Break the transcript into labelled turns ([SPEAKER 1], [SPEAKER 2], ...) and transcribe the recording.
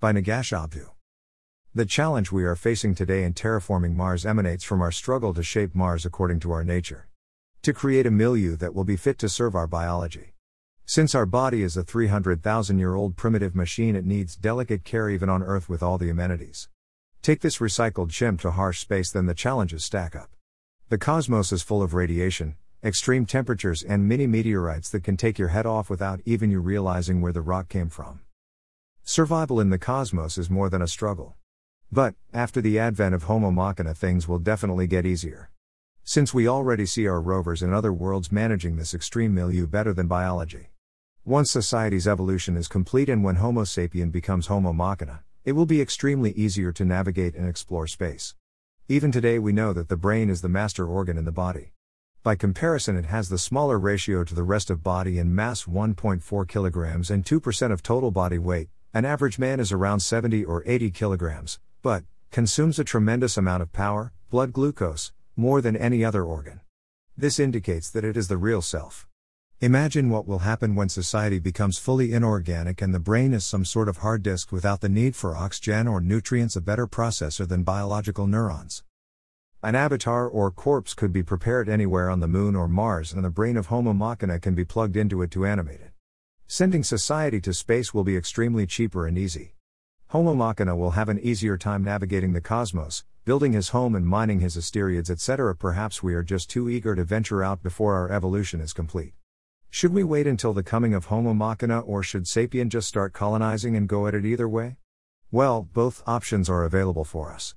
[SPEAKER 1] By Nagash Abdu. The challenge we are facing today in terraforming Mars emanates from our struggle to shape Mars according to our nature. To create a milieu that will be fit to serve our biology. Since our body is a 300,000 year old primitive machine, it needs delicate care even on Earth with all the amenities. Take this recycled chimp to harsh space, then the challenges stack up. The cosmos is full of radiation, extreme temperatures, and mini meteorites that can take your head off without even you realizing where the rock came from. Survival in the cosmos is more than a struggle. But, after the advent of Homo Machina, things will definitely get easier. Since we already see our rovers in other worlds managing this extreme milieu better than biology. Once society's evolution is complete and when Homo sapien becomes Homo Machina, it will be extremely easier to navigate and explore space. Even today, we know that the brain is the master organ in the body. By comparison, it has the smaller ratio to the rest of body in mass 1.4 kilograms and 2% of total body weight. An average man is around 70 or 80 kilograms, but consumes a tremendous amount of power, blood glucose, more than any other organ. This indicates that it is the real self. Imagine what will happen when society becomes fully inorganic and the brain is some sort of hard disk without the need for oxygen or nutrients, a better processor than biological neurons. An avatar or corpse could be prepared anywhere on the moon or Mars, and the brain of Homo Machina can be plugged into it to animate it. Sending society to space will be extremely cheaper and easy. Homo Machina will have an easier time navigating the cosmos, building his home and mining his asteroids, etc. Perhaps we are just too eager to venture out before our evolution is complete. Should we wait until the coming of Homo Machina or should Sapien just start colonizing and go at it either way? Well, both options are available for us.